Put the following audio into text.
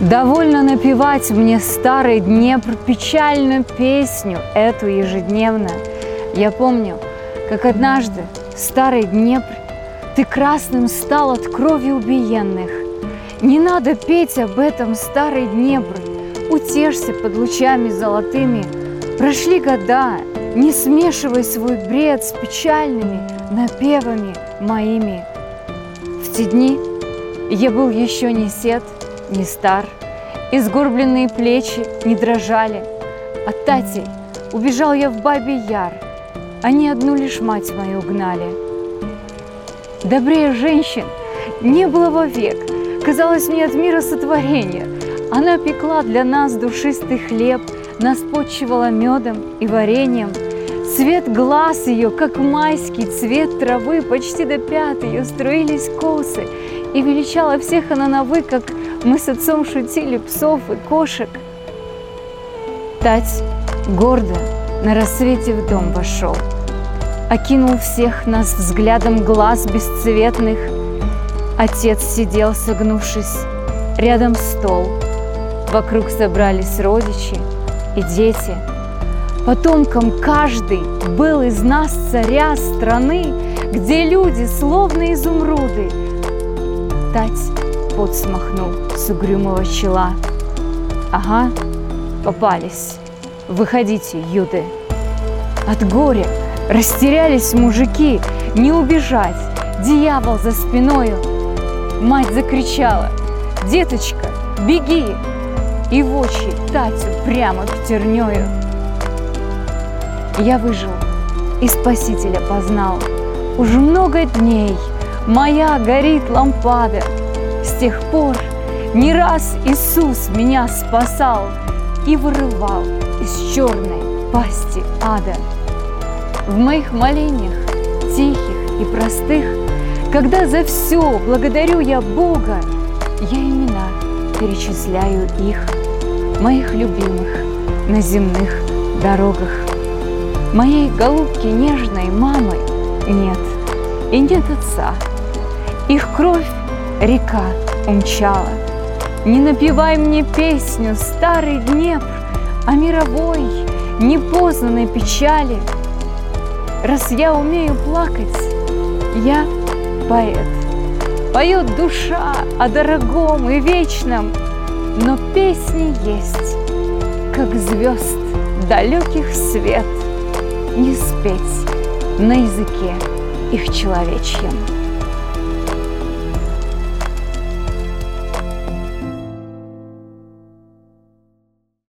Довольно напевать мне старый Днепр печальную песню эту ежедневно. Я помню, как однажды старый Днепр ты красным стал от крови убиенных. Не надо петь об этом, старый Днепр, утешься под лучами золотыми. Прошли года, не смешивай свой бред с печальными напевами моими. В те дни я был еще не сед, не стар, и сгорбленные плечи не дрожали. От Татей убежал я в Бабий Яр, они одну лишь мать мою угнали. Добрее женщин не было вовек, казалось мне от мира сотворения. Она пекла для нас душистый хлеб, нас почивала медом и вареньем. Цвет глаз ее, как майский цвет травы, почти до пят ее струились косы, и величала всех она на вы, как мы с отцом шутили псов и кошек. Тать гордо на рассвете в дом вошел, Окинул всех нас взглядом глаз бесцветных. Отец сидел, согнувшись, рядом стол. Вокруг собрались родичи и дети. Потомкам каждый был из нас царя страны, Где люди словно изумруды. Тать пот смахнул с угрюмого чела. Ага, попались. Выходите, юды. От горя растерялись мужики, не убежать. Дьявол за спиною. Мать закричала, деточка, беги! И в очи Татю прямо пятернёю. Я выжил и Спасителя познал. Уже много дней моя горит лампада — с тех пор не раз Иисус меня спасал и вырывал из черной пасти ада. В моих молениях, тихих и простых, когда за все благодарю я Бога, я имена перечисляю их, моих любимых на земных дорогах. Моей голубки нежной мамы нет, и нет отца. Их кровь река умчала. Не напевай мне песню, старый Днепр, О мировой, непознанной печали. Раз я умею плакать, я поэт. Поет душа о дорогом и вечном, Но песни есть, как звезд далеких свет, Не спеть на языке их человечьем.